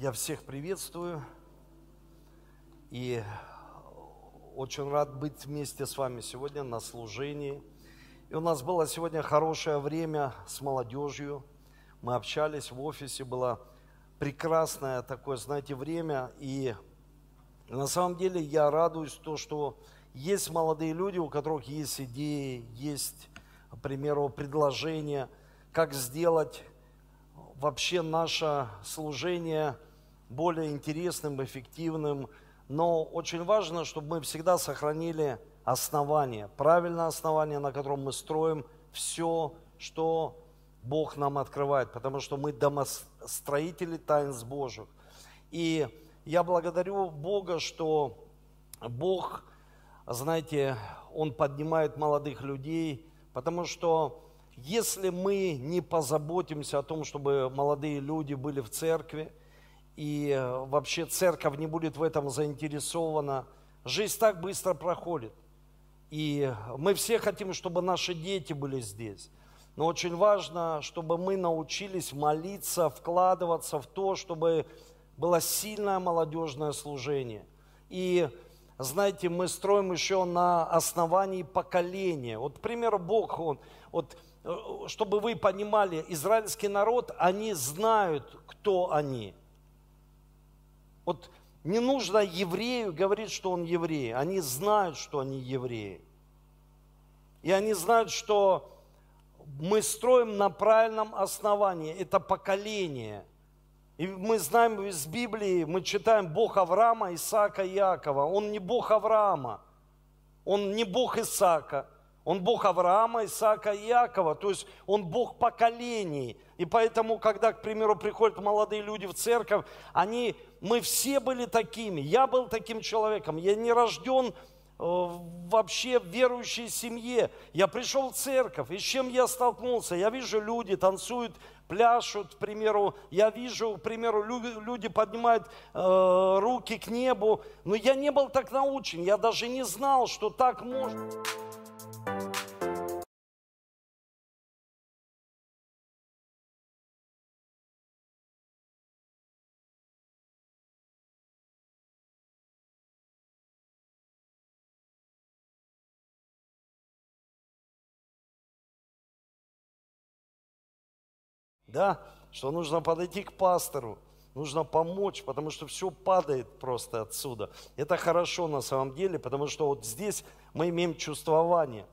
Я всех приветствую и очень рад быть вместе с вами сегодня на служении. И у нас было сегодня хорошее время с молодежью. Мы общались в офисе, было прекрасное такое, знаете, время. И на самом деле я радуюсь то, что есть молодые люди, у которых есть идеи, есть, к примеру, предложения, как сделать вообще наше служение более интересным, эффективным. Но очень важно, чтобы мы всегда сохранили основание, правильное основание, на котором мы строим все, что Бог нам открывает, потому что мы домостроители таинств Божьих. И я благодарю Бога, что Бог, знаете, Он поднимает молодых людей, потому что если мы не позаботимся о том, чтобы молодые люди были в церкви, и э, вообще церковь не будет в этом заинтересована, жизнь так быстро проходит. И мы все хотим, чтобы наши дети были здесь. Но очень важно, чтобы мы научились молиться, вкладываться в то, чтобы было сильное молодежное служение. И знаете, мы строим еще на основании поколения. Вот, к примеру, Бог, он, вот Э, чтобы вы понимали, израильский народ, они знают, кто они. Вот не нужно еврею говорить, что он еврей. Они знают, что они евреи. И они знают, что мы строим на правильном основании. Это поколение. И мы знаем из Библии, мы читаем Бог Авраама, Исаака Якова. Он не Бог Авраама. Он не Бог Исаака. Он Бог Авраама, Исаака и Якова, то есть Он Бог поколений. И поэтому, когда, к примеру, приходят молодые люди в церковь, они, мы все были такими. Я был таким человеком. Я не рожден э, вообще в верующей семье. Я пришел в церковь, и с чем я столкнулся? Я вижу, люди танцуют, пляшут, к примеру. Я вижу, к примеру, люди поднимают э, руки к небу. Но я не был так научен, я даже не знал, что так можно. Да, что нужно подойти к пастору, нужно помочь, потому что все падает просто отсюда. Это хорошо на самом деле, потому что вот здесь мы имеем чувствование.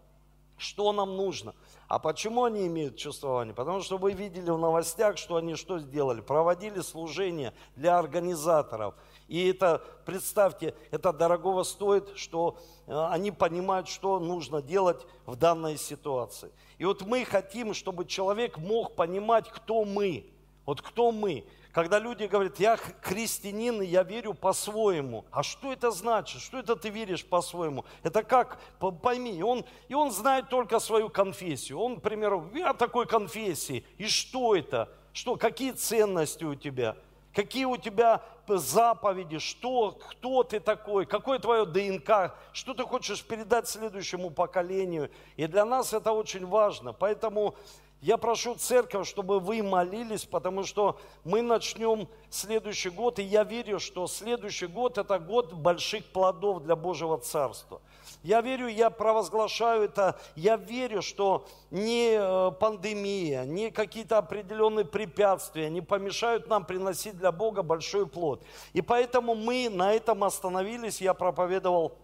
Что нам нужно? А почему они имеют чувствование? Потому что вы видели в новостях, что они что сделали? Проводили служение для организаторов. И это, представьте, это дорогого стоит, что э, они понимают, что нужно делать в данной ситуации. И вот мы хотим, чтобы человек мог понимать, кто мы. Вот кто мы. Когда люди говорят, я христианин, и я верю по-своему. А что это значит? Что это ты веришь по-своему? Это как? Пойми, он, и он знает только свою конфессию. Он, к примеру, я такой конфессии. И что это? Что, какие ценности у тебя? Какие у тебя заповеди? Что, кто ты такой? Какое твое ДНК? Что ты хочешь передать следующему поколению? И для нас это очень важно. Поэтому я прошу церковь, чтобы вы молились, потому что мы начнем следующий год, и я верю, что следующий год – это год больших плодов для Божьего Царства. Я верю, я провозглашаю это, я верю, что не э, пандемия, не какие-то определенные препятствия не помешают нам приносить для Бога большой плод. И поэтому мы на этом остановились, я проповедовал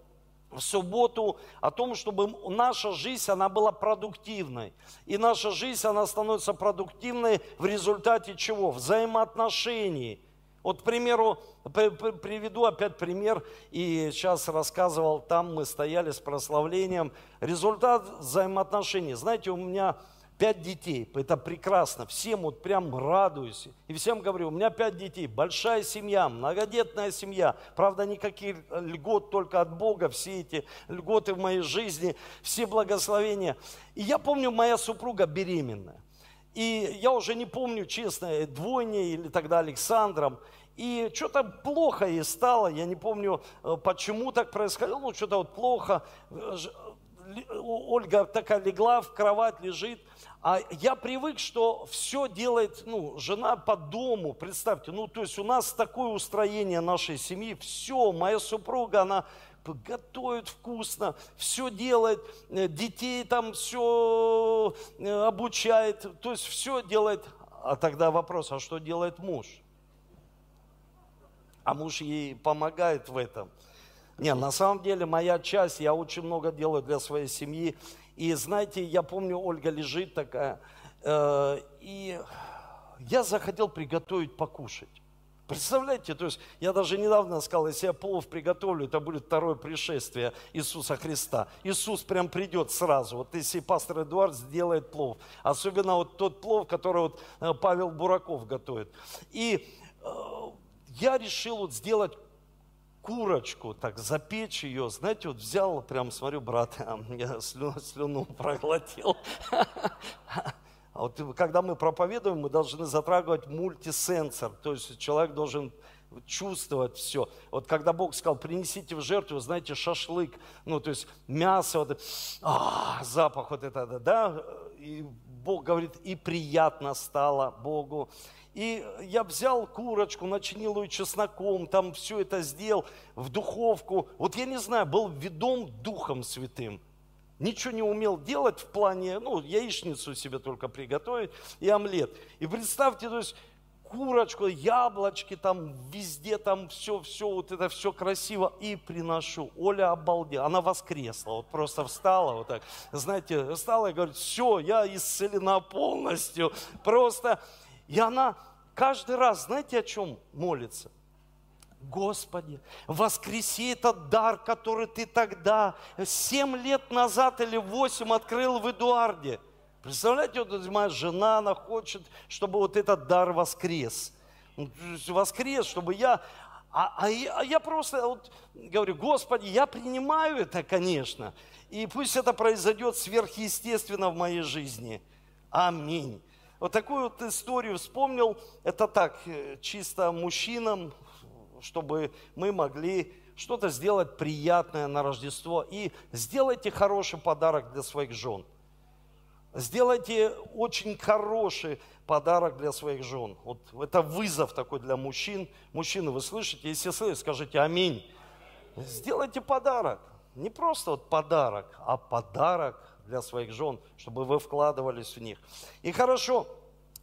в субботу о том, чтобы наша жизнь, она была продуктивной. И наша жизнь, она становится продуктивной в результате чего? Взаимоотношений. Вот, к примеру, приведу опять пример, и сейчас рассказывал, там мы стояли с прославлением. Результат взаимоотношений. Знаете, у меня Пять детей, это прекрасно, всем вот прям радуюсь. И всем говорю, у меня пять детей, большая семья, многодетная семья. Правда, никаких льгот только от Бога, все эти льготы в моей жизни, все благословения. И я помню, моя супруга беременная. И я уже не помню, честно, двойней или тогда Александром. И что-то плохо ей стало, я не помню, э, почему так происходило, ну что-то вот плохо. Ольга такая легла в кровать, лежит, А я привык, что все делает, ну, жена по дому, представьте, ну, то есть у нас такое устроение нашей семьи, все, моя супруга, она готовит вкусно, все делает, э, детей там все э, обучает, то есть все делает. А тогда вопрос, а что делает муж? А муж ей помогает в этом. Не, на самом деле моя часть, я очень много делаю для своей семьи. И знаете, я помню, Ольга лежит такая, э, и я захотел приготовить покушать. Представляете, то есть я даже недавно сказал, если я плов приготовлю, это будет второе пришествие Иисуса Христа. Иисус прям придет сразу. Вот если пастор Эдуард сделает плов, особенно вот тот плов, который вот э, Павел Бураков готовит. И э, я решил вот сделать курочку, так запечь ее, знаете, вот взял, прям смотрю, брат, я слюну, слюну проглотил. А вот когда мы проповедуем, мы должны затрагивать мультисенсор, то есть человек должен чувствовать все. Вот когда Бог сказал, принесите в жертву, знаете, шашлык, ну, то есть мясо, вот, а, запах вот это, да, и Бог говорит, и приятно стало Богу. И я взял курочку, начинил ее чесноком, там все это сделал в духовку. Вот я не знаю, был ведом Духом Святым ничего не умел делать в плане, ну, яичницу себе только приготовить и омлет. И представьте, то есть курочку, яблочки там везде, там все, все, вот это все красиво. И приношу. Оля обалдела. Она воскресла, вот просто встала вот так. Знаете, встала и говорит, все, я исцелена полностью. Просто. И она каждый раз, знаете, о чем молится? Господи, воскреси этот дар, который ты тогда, семь лет назад или восемь открыл в Эдуарде. Представляете, вот моя жена, она хочет, чтобы вот этот дар воскрес. Ну, воскрес, чтобы я... А, а, я, а я просто вот говорю, Господи, я принимаю это, конечно, и пусть это произойдет сверхъестественно в моей жизни. Аминь. Вот такую вот историю вспомнил, это так, э, чисто мужчинам, чтобы мы могли что-то сделать приятное на Рождество. И сделайте хороший подарок для своих жен. Сделайте очень хороший подарок для своих жен. Вот это вызов такой для мужчин. Мужчины, вы слышите? Если слышите, скажите аминь. Сделайте подарок. Не просто вот подарок, а подарок для своих жен, чтобы вы вкладывались в них. И хорошо,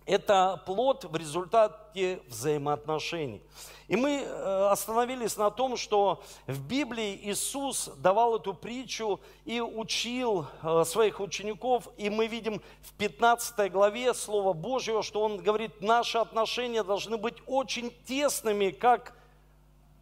это плод в результате взаимоотношений. И мы э, остановились на том, что в Библии Иисус давал эту притчу и учил э, своих учеников. И мы видим в 15 главе Слова Божьего, что Он говорит, наши отношения должны быть очень тесными, как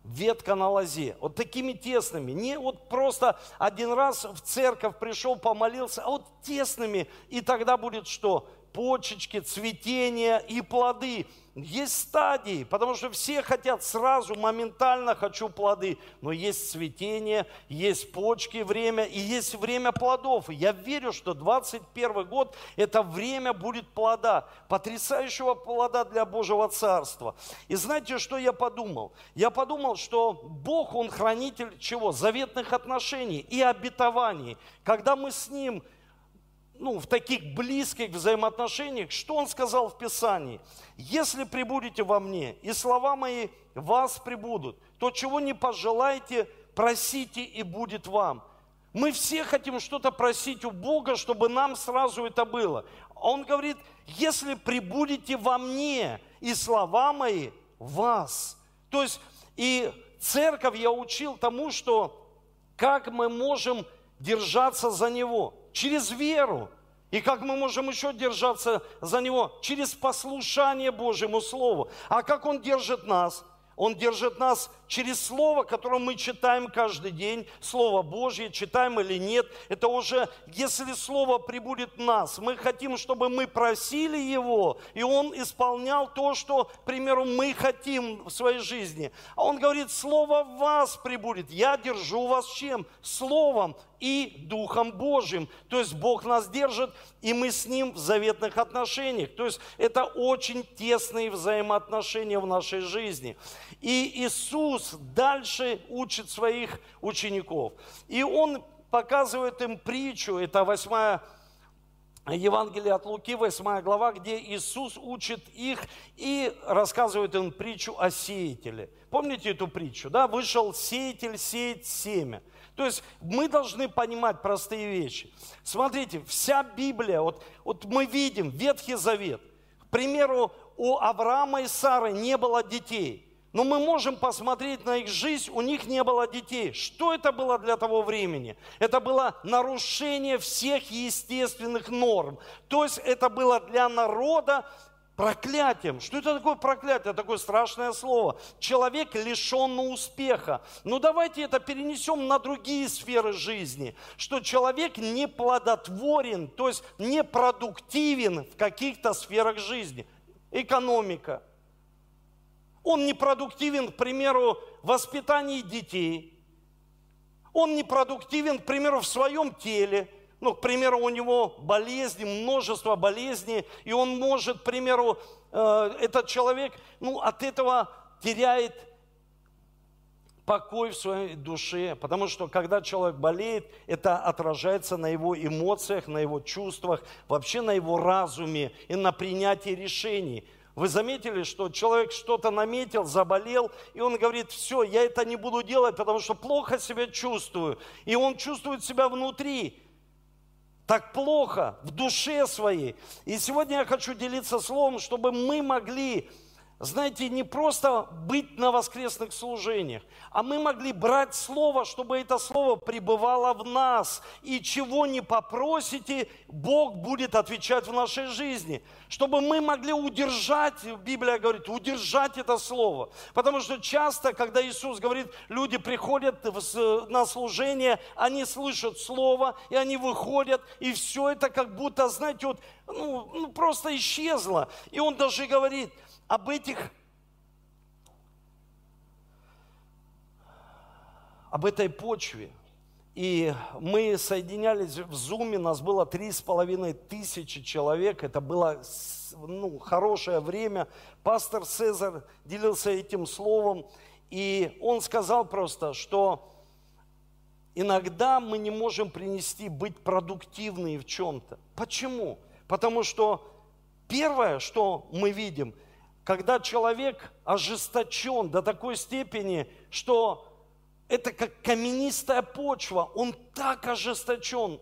ветка на лозе. Вот такими тесными. Не вот просто один раз в церковь пришел, помолился, а вот тесными. И тогда будет что? Почечки, цветение и плоды. Есть стадии, потому что все хотят сразу, моментально хочу плоды. Но есть цветение, есть почки время и есть время плодов. Я верю, что 21 год – это время будет плода, потрясающего плода для Божьего Царства. И знаете, что я подумал? Я подумал, что Бог, Он хранитель чего? Заветных отношений и обетований. Когда мы с Ним – ну, в таких близких взаимоотношениях, что он сказал в Писании? «Если прибудете во мне, и слова мои вас прибудут, то чего не пожелаете, просите, и будет вам». Мы все хотим что-то просить у Бога, чтобы нам сразу это было. Он говорит, если прибудете во мне, и слова мои вас. То есть, и церковь я учил тому, что как мы можем держаться за Него – через веру. И как мы можем еще держаться за Него? Через послушание Божьему Слову. А как Он держит нас? Он держит нас через Слово, которое мы читаем каждый день, Слово Божье, читаем или нет. Это уже, если Слово прибудет в нас, мы хотим, чтобы мы просили Его, и Он исполнял то, что, к примеру, мы хотим в своей жизни. А Он говорит, Слово в вас прибудет. Я держу вас чем? Словом и Духом Божьим. То есть Бог нас держит, и мы с Ним в заветных отношениях. То есть это очень тесные взаимоотношения в нашей жизни. И Иисус дальше учит своих учеников. И Он показывает им притчу, это восьмая Евангелие от Луки, 8 глава, где Иисус учит их и рассказывает им притчу о сеятеле. Помните эту притчу? Да? Вышел сеятель сеять семя. То есть мы должны понимать простые вещи. Смотрите, вся Библия, вот, вот мы видим Ветхий Завет. К примеру, у Авраама и Сары не было детей. Но мы можем посмотреть на их жизнь, у них не было детей. Что это было для того времени? Это было нарушение всех естественных норм. То есть это было для народа проклятием. Что это такое проклятие? Такое страшное слово. Человек лишенный успеха. Ну давайте это перенесем на другие сферы жизни. Что человек не плодотворен, то есть не продуктивен в каких-то сферах жизни. Экономика, он не продуктивен, к примеру, в воспитании детей. Он не продуктивен, к примеру, в своем теле. Ну, к примеру, у него болезни, множество болезней, и он может, к примеру, э, этот человек, ну, от этого теряет покой в своей душе, потому что когда человек болеет, это отражается на его эмоциях, на его чувствах, вообще на его разуме и на принятии решений. Вы заметили, что человек что-то наметил, заболел, и он говорит, все, я это не буду делать, потому что плохо себя чувствую. И он чувствует себя внутри так плохо, в душе своей. И сегодня я хочу делиться словом, чтобы мы могли знаете, не просто быть на воскресных служениях, а мы могли брать Слово, чтобы это Слово пребывало в нас. И чего не попросите, Бог будет отвечать в нашей жизни. Чтобы мы могли удержать, Библия говорит, удержать это Слово. Потому что часто, когда Иисус говорит, люди приходят на служение, они слышат Слово, и они выходят, и все это как будто, знаете, вот, ну, ну просто исчезло. И Он даже говорит – об этих, об этой почве. И мы соединялись в Зуме, нас было три с половиной тысячи человек. Это было ну, хорошее время. Пастор Цезарь делился этим словом. И он сказал просто, что иногда мы не можем принести быть продуктивными в чем-то. Почему? Потому что первое, что мы видим – когда человек ожесточен до такой степени, что это как каменистая почва, он так ожесточен.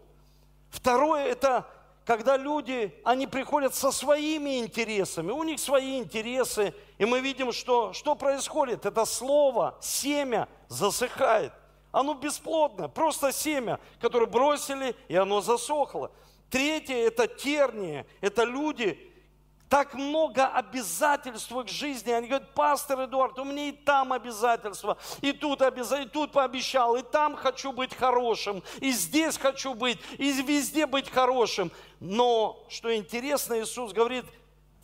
Второе – это когда люди, они приходят со своими интересами, у них свои интересы, и мы видим, что, что происходит. Это слово, семя засыхает. Оно бесплодно, просто семя, которое бросили, и оно засохло. Третье – это тернии, это люди, так много обязательств в их жизни. Они говорят, пастор Эдуард, у меня и там обязательства, и тут обязательства, и тут пообещал, и там хочу быть хорошим, и здесь хочу быть, и везде быть хорошим. Но, что интересно, Иисус говорит,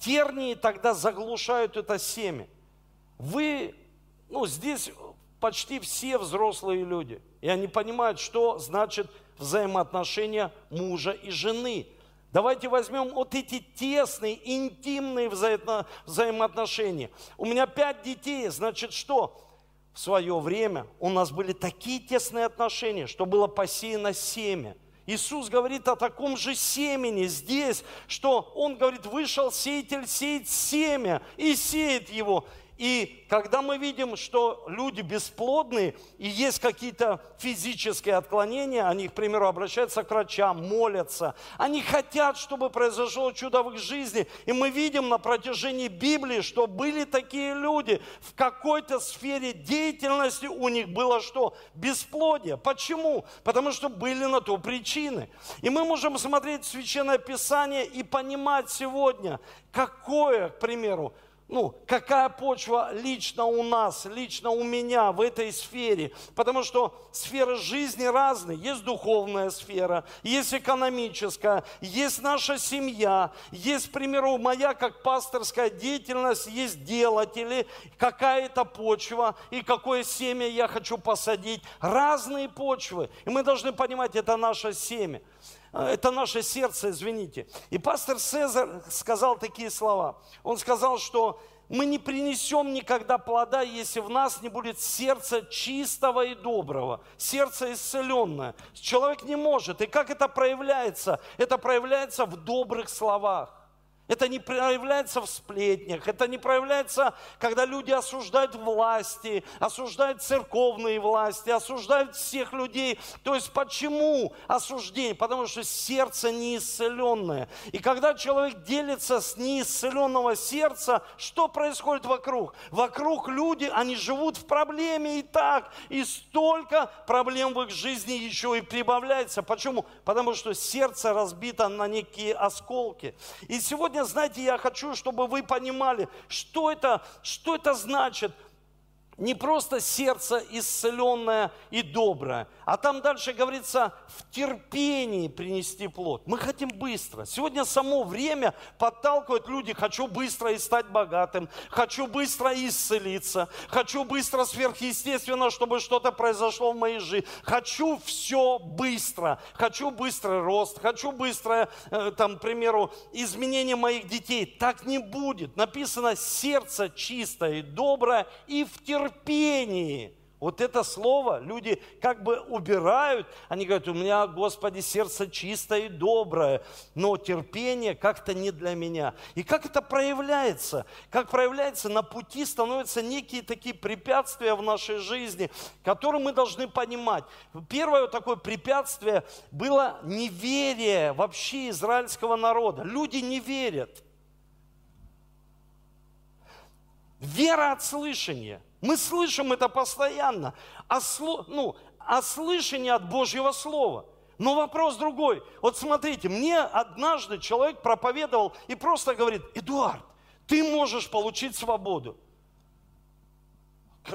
тернии тогда заглушают это семя. Вы, ну, здесь почти все взрослые люди, и они понимают, что значит взаимоотношения мужа и жены – Давайте возьмем вот эти тесные, интимные взаимо взаимоотношения. У меня пять детей, значит что? В свое время у нас были такие тесные отношения, что было посеяно семя. Иисус говорит о таком же семени здесь, что Он говорит, вышел сеятель сеять семя и сеет его. И когда мы видим, что люди бесплодные и есть какие-то физические отклонения, они, к примеру, обращаются к врачам, молятся, они хотят, чтобы произошло чудо в их жизни. И мы видим на протяжении Библии, что были такие люди, в какой-то сфере деятельности у них было что? Бесплодие. Почему? Потому что были на то причины. И мы можем смотреть Священное Писание и понимать сегодня, какое, к примеру, ну, какая почва лично у нас, лично у меня в этой сфере. Потому что сферы жизни разные. Есть духовная сфера, есть экономическая, есть наша семья, есть, к примеру, моя как пасторская деятельность, есть делатели, какая-то почва и какое семя я хочу посадить. Разные почвы. И мы должны понимать, это наше семя. А, это наше сердце, извините. И пастор Цезарь сказал такие слова. Он сказал, что мы не принесем никогда плода, если в нас не будет сердца чистого и доброго, сердце исцеленное. Человек не может. И как это проявляется? Это проявляется в добрых словах. Это не проявляется в сплетнях, это не проявляется, когда люди осуждают власти, осуждают церковные власти, осуждают всех людей. То есть почему осуждение? Потому что сердце неисцеленное. И когда человек делится с неисцеленного сердца, что происходит вокруг? Вокруг люди, они живут в проблеме и так, и столько проблем в их жизни еще и прибавляется. Почему? Потому что сердце разбито на некие осколки. И сегодня сегодня, знаете, я хочу, чтобы вы понимали, что это, что это значит – не просто сердце исцеленное и доброе, а там дальше говорится в терпении принести плод. Мы хотим быстро. Сегодня само время подталкивает люди, хочу быстро и стать богатым, хочу быстро исцелиться, хочу быстро сверхъестественно, чтобы что-то произошло в моей жизни. Хочу все быстро, хочу быстрый рост, хочу быстрое, э, там, к примеру, изменение моих детей. Так не будет. Написано сердце чистое и доброе и в терпении терпении. Вот это слово люди как бы убирают. Они говорят, у меня, Господи, сердце чистое и доброе, но терпение как-то не для меня. И как это проявляется? Как проявляется? На пути становятся некие такие препятствия в нашей жизни, которые мы должны понимать. Первое такое препятствие было неверие вообще израильского народа. Люди не верят. Вера от слышания – мы слышим это постоянно, а, ну, а слышание от Божьего Слова. Но вопрос другой. Вот смотрите, мне однажды человек проповедовал и просто говорит, Эдуард, ты можешь получить свободу.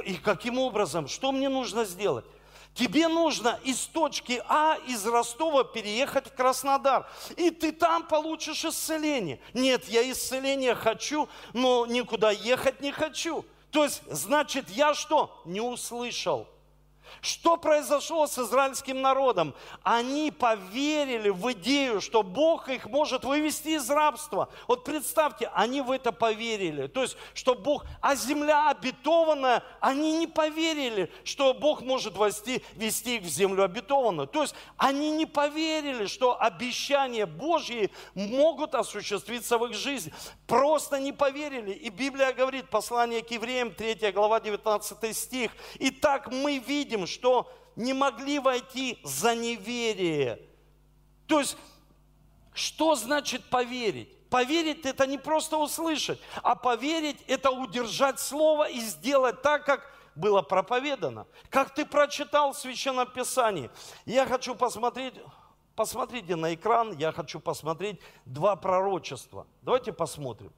И каким образом? Что мне нужно сделать? Тебе нужно из точки А, из Ростова переехать в Краснодар. И ты там получишь исцеление. Нет, я исцеление хочу, но никуда ехать не хочу. То есть, значит, я что? Не услышал. Что произошло с израильским народом? Они поверили в идею, что Бог их может вывести из рабства. Вот представьте, они в это поверили. То есть, что Бог, а земля обетованная, они не поверили, что Бог может вести, вести их в землю обетованную. То есть, они не поверили, что обещания Божьи могут осуществиться в их жизни. Просто не поверили. И Библия говорит, послание к евреям, 3 глава, 19 стих. Итак, мы видим, что не могли войти за неверие. То есть, что значит поверить? Поверить – это не просто услышать, а поверить – это удержать слово и сделать так, как было проповедано. Как ты прочитал в Священном Писании. Я хочу посмотреть, посмотрите на экран, я хочу посмотреть два пророчества. Давайте посмотрим.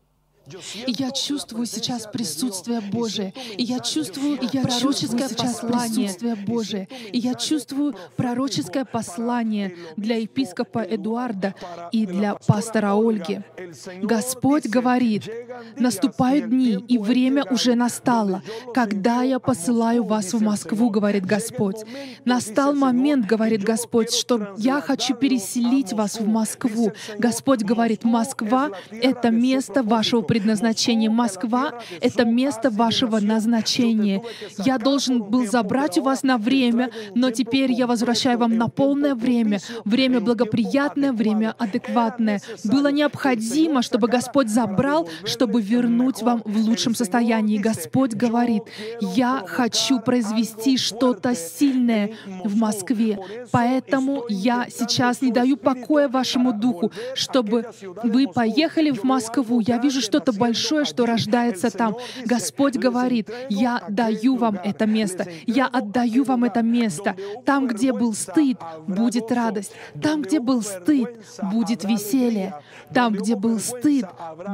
И я чувствую сейчас присутствие Божие. И я чувствую я пророческое послание. Присутствие Божие. И я чувствую пророческое послание для епископа Эдуарда и для пастора Ольги. Господь говорит, наступают дни, и время уже настало, когда я посылаю вас в Москву, говорит Господь. Настал момент, говорит Господь, что я хочу переселить вас в Москву. Господь говорит, Москва — это место вашего предназначение. Москва — это место вашего назначения. Я должен был забрать у вас на время, но теперь я возвращаю вам на полное время. Время благоприятное, время адекватное. Было необходимо, чтобы Господь забрал, чтобы вернуть вам в лучшем состоянии. Господь говорит, я хочу произвести что-то сильное в Москве. Поэтому я сейчас не даю покоя вашему духу, чтобы вы поехали в Москву. Я вижу что что-то большое, что рождается там. Господь говорит, я даю вам это место, я отдаю вам это место. Там, где был стыд, будет радость. Там, где был стыд, будет веселье. Там, где был стыд,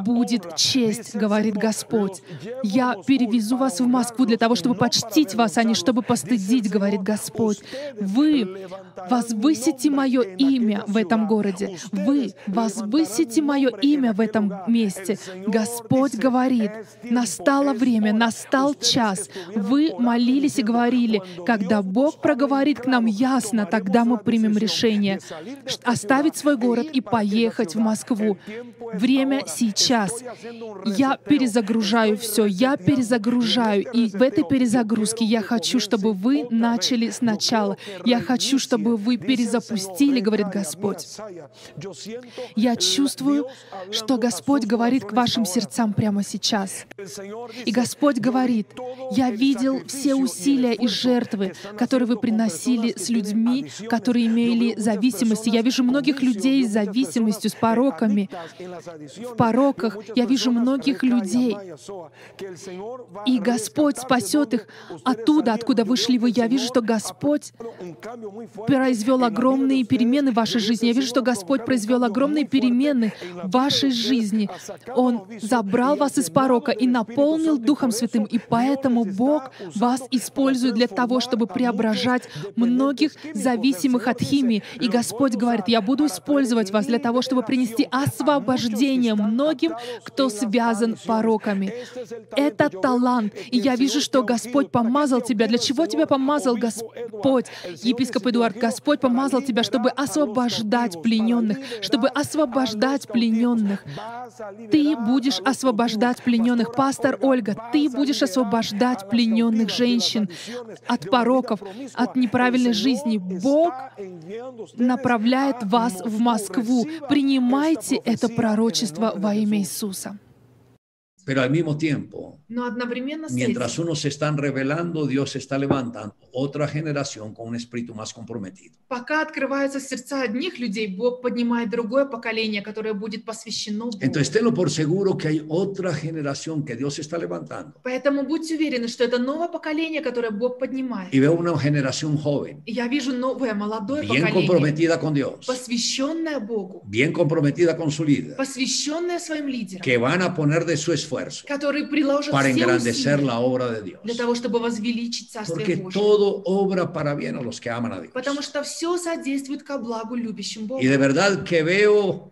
будет честь, говорит Господь. Я перевезу вас в Москву для того, чтобы почтить вас, а не чтобы постыдить, говорит Господь. Вы возвысите мое имя в этом городе. Вы возвысите мое имя в этом месте. Господь Господь говорит, настало время, настал час. Вы молились и говорили, когда Бог проговорит к нам ясно, тогда мы примем решение оставить свой город и поехать в Москву. Время сейчас. Я перезагружаю все, я перезагружаю. И в этой перезагрузке я хочу, чтобы вы начали сначала. Я хочу, чтобы вы перезапустили, говорит Господь. Я чувствую, что Господь говорит к вашим сердцам прямо сейчас. И Господь говорит, я видел все усилия и жертвы, которые вы приносили с людьми, которые имели зависимости. Я вижу многих людей с зависимостью, с пороками. В пороках я вижу многих людей. И Господь спасет их оттуда, откуда вышли вы. Я вижу, что Господь произвел огромные перемены в вашей жизни. Я вижу, что Господь произвел огромные перемены в вашей жизни. Он забрал вас из порока и наполнил Духом Святым. И поэтому Бог вас использует для того, чтобы преображать многих зависимых от химии. И Господь говорит, я буду использовать вас для того, чтобы принести освобождение многим, кто связан пороками. Это талант. И я вижу, что Господь помазал тебя. Для чего тебя помазал Господь? Епископ Эдуард, Господь помазал тебя, чтобы освобождать плененных, чтобы освобождать плененных. Ты будешь освобождать плененных. Пастор Ольга, ты будешь освобождать плененных женщин от пороков, от неправильной жизни. Бог направляет вас в Москву. Принимайте это пророчество во имя Иисуса. Pero al mismo tiempo, Но одновременно с mientras этим, unos se están revelando, Dios está levantando otra generación con un espíritu más comprometido. пока открываются сердца одних людей, Бог поднимает другое поколение, которое будет посвящено Богу. Entonces, tenlo por seguro que hay otra generación que Dios está levantando. Поэтому будьте уверены, что это новое поколение, которое Бог поднимает. Y veo una generación joven, И я вижу новое молодое bien поколение, comprometida con Dios, посвященное Богу, bien comprometida con su líder, посвященное своим лидерам, que van a poner de su esfuerzo которые приложат para все engrandecer усилия la obra de Dios. для того, чтобы возвеличить Porque Царствие Божие. todo obra para bien a los que aman a Dios. Потому что все содействует ко благу любящим Бога. Y de verdad que veo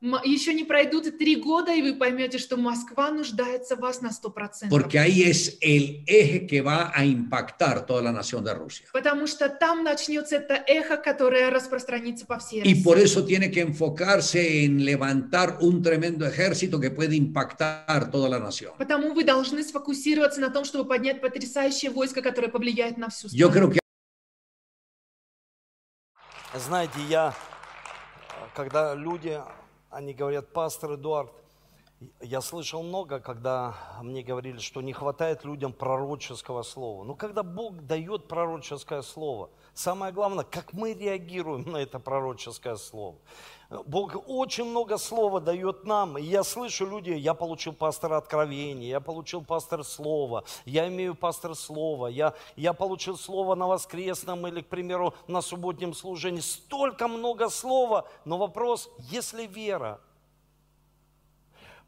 Еще не пройдут и три года, и вы поймете, что Москва нуждается в вас на 100%. Porque ahí es el eje que va a impactar toda la nación de Rusia. Потому что там начнется это эхо, которое распространится по всей Y России. por eso tiene que enfocarse en levantar un tremendo ejército que puede impactar toda la nación. Потому вы должны сфокусироваться на том, чтобы поднять потрясающее войско, которое повлияет на всю Yo страну. creo que Знаете, я, когда люди, они говорят, пастор Эдуард, я слышал много, когда мне говорили, что не хватает людям пророческого слова. Но когда Бог дает пророческое слово, самое главное, как мы реагируем на это пророческое слово. Бог очень много слова дает нам. И я слышу люди, я получил пастора откровения, я получил пастор слова, я имею пастор слова, я, я получил слово на воскресном или, к примеру, на субботнем служении. Столько много слова, но вопрос, если вера,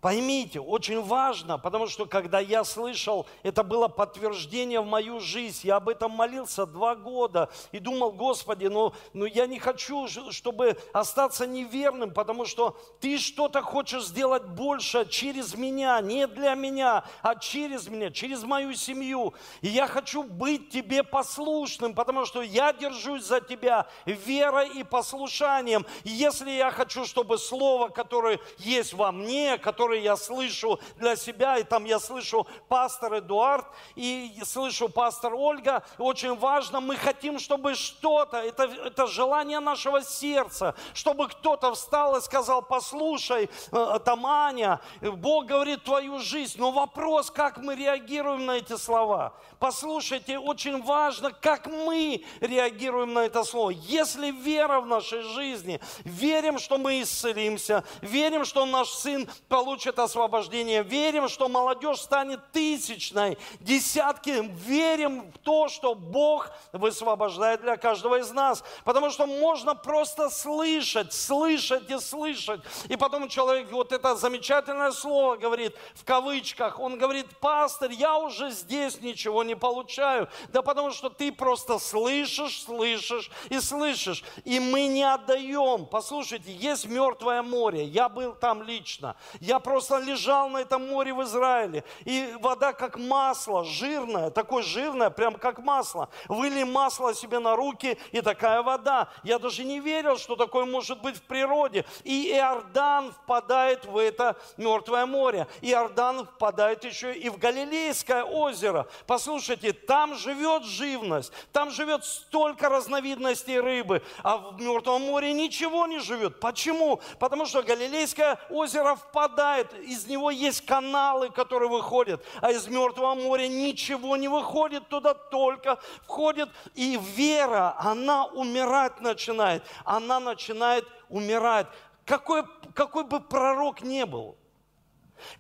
Поймите, очень важно, потому что когда я слышал, это было подтверждение в мою жизнь. Я об этом молился два года и думал, Господи, ну, ну я не хочу, чтобы остаться неверным, потому что Ты что-то хочешь сделать больше через меня, не для меня, а через меня, через мою семью. И я хочу быть Тебе послушным, потому что я держусь за Тебя верой и послушанием. Если я хочу, чтобы слово, которое есть во мне, которое я слышу для себя, и там я слышу пастор Эдуард, и слышу пастор Ольга, очень важно, мы хотим, чтобы что-то, это, это желание нашего сердца, чтобы кто-то встал и сказал, послушай, э, там Аня, Бог говорит твою жизнь, но вопрос, как мы реагируем на эти слова. Послушайте, очень важно, как мы реагируем на это слово. Если вера в нашей жизни, верим, что мы исцелимся, верим, что наш сын получит получит освобождение. Верим, что молодежь станет тысячной, десятки. Верим в то, что Бог высвобождает для каждого из нас. Потому что можно просто слышать, слышать и слышать. И потом человек вот это замечательное слово говорит, в кавычках, он говорит, пастор, я уже здесь ничего не получаю. Да потому что ты просто слышишь, слышишь и слышишь. И мы не отдаем. Послушайте, есть мертвое море. Я был там лично. Я просто лежал на этом море в Израиле. И вода как масло, жирное, такое жирное, прям как масло. Выли масло себе на руки, и такая вода. Я даже не верил, что такое может быть в природе. И Иордан впадает в это мертвое море. Иордан впадает еще и в Галилейское озеро. Послушайте, там живет живность, там живет столько разновидностей рыбы, а в Мертвом море ничего не живет. Почему? Потому что Галилейское озеро впадает, из него есть каналы, которые выходят, а из Мертвого моря ничего не выходит, туда только входит. И вера, она умирать начинает, она начинает умирать. Какой, какой бы пророк не был,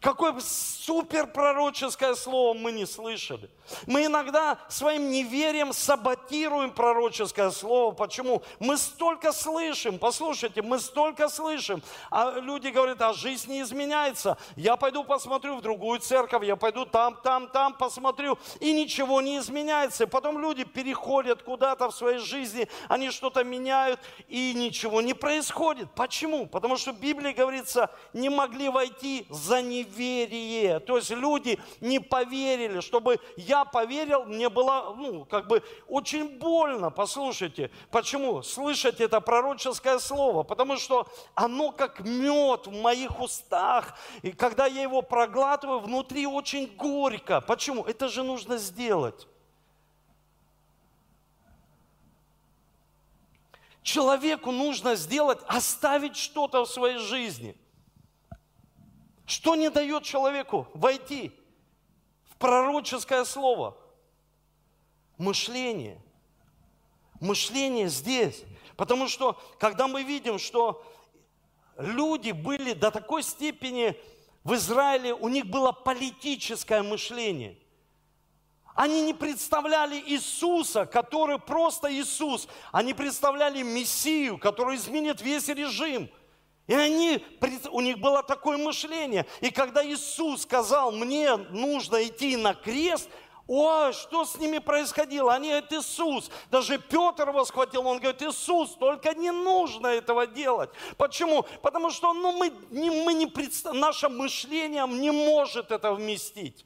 Какое бы суперпророческое слово мы не слышали. Мы иногда своим неверием саботируем пророческое слово. Почему? Мы столько слышим, послушайте, мы столько слышим. А люди говорят, а жизнь не изменяется. Я пойду посмотрю в другую церковь, я пойду там, там, там посмотрю. И ничего не изменяется. Потом люди переходят куда-то в своей жизни, они что-то меняют, и ничего не происходит. Почему? Потому что в Библии говорится, не могли войти за неверие. То есть люди не поверили, чтобы я поверил, мне было, ну, как бы очень больно, послушайте. Почему? Слышать это пророческое слово, потому что оно как мед в моих устах, и когда я его проглатываю, внутри очень горько. Почему? Это же нужно сделать. Человеку нужно сделать, оставить что-то в своей жизни – что не дает человеку войти в пророческое слово? Мышление. Мышление здесь. Потому что, когда мы видим, что люди были до такой степени в Израиле, у них было политическое мышление. Они не представляли Иисуса, который просто Иисус. Они представляли Мессию, который изменит весь режим – и они, у них было такое мышление. И когда Иисус сказал, мне нужно идти на крест, Ой, что с ними происходило? Они говорят, Иисус. Даже Петр его схватил, он говорит, Иисус, только не нужно этого делать. Почему? Потому что ну, мы, не, мы не представ... наше мышление не может это вместить.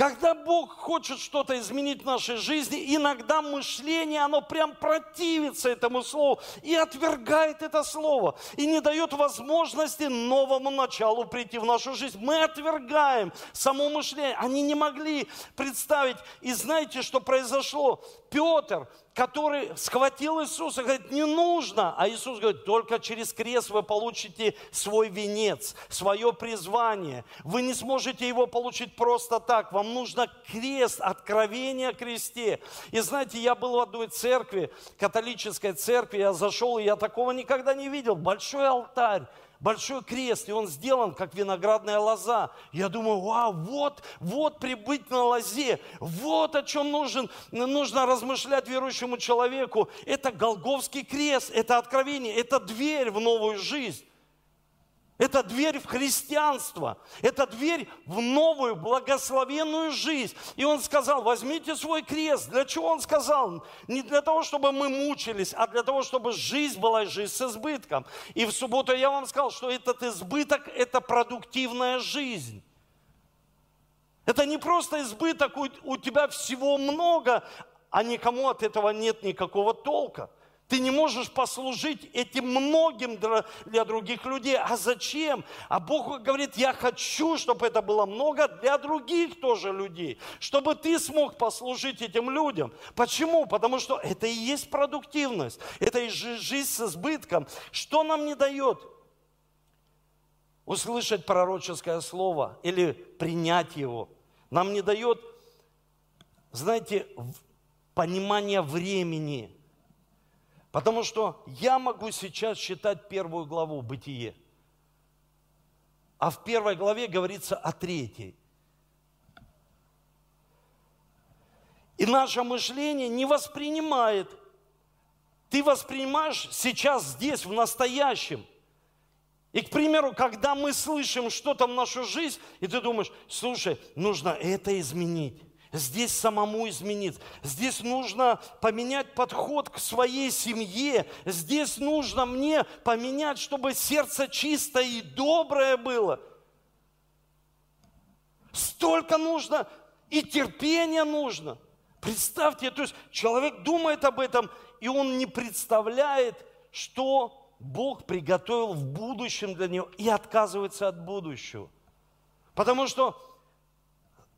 Когда Бог хочет что-то изменить в нашей жизни, иногда мышление, оно прям противится этому слову и отвергает это слово, и не дает возможности новому началу прийти в нашу жизнь. Мы отвергаем само мышление. Они не могли представить. И знаете, что произошло? Петр, который схватил Иисуса, говорит, не нужно. А Иисус говорит, только через крест вы получите свой венец, свое призвание. Вы не сможете его получить просто так. Вам нужно крест, откровение о кресте. И знаете, я был в одной церкви, католической церкви, я зашел, и я такого никогда не видел. Большой алтарь, большой крест, и он сделан, как виноградная лоза. Я думаю, вау, вот, вот прибыть на лозе, вот о чем нужен, нужно размышлять верующему человеку. Это Голговский крест, это откровение, это дверь в новую жизнь. Это дверь в христианство. Это дверь в новую благословенную жизнь. И он сказал, возьмите свой крест. Для чего он сказал? Не для того, чтобы мы мучились, а для того, чтобы жизнь была жизнь с избытком. И в субботу я вам сказал, что этот избыток – это продуктивная жизнь. Это не просто избыток, у тебя всего много, а никому от этого нет никакого толка. Ты не можешь послужить этим многим для других людей. А зачем? А Бог говорит, я хочу, чтобы это было много для других тоже людей. Чтобы ты смог послужить этим людям. Почему? Потому что это и есть продуктивность. Это и жизнь с избытком. Что нам не дает? Услышать пророческое слово или принять его. Нам не дает, знаете, понимание времени – Потому что я могу сейчас читать первую главу «Бытие». А в первой главе говорится о третьей. И наше мышление не воспринимает. Ты воспринимаешь сейчас здесь, в настоящем. И, к примеру, когда мы слышим что-то в нашу жизнь, и ты думаешь, слушай, нужно это изменить. Здесь самому измениться. Здесь нужно поменять подход к своей семье. Здесь нужно мне поменять, чтобы сердце чистое и доброе было. Столько нужно, и терпения нужно. Представьте, то есть человек думает об этом, и он не представляет, что Бог приготовил в будущем для него и отказывается от будущего. Потому что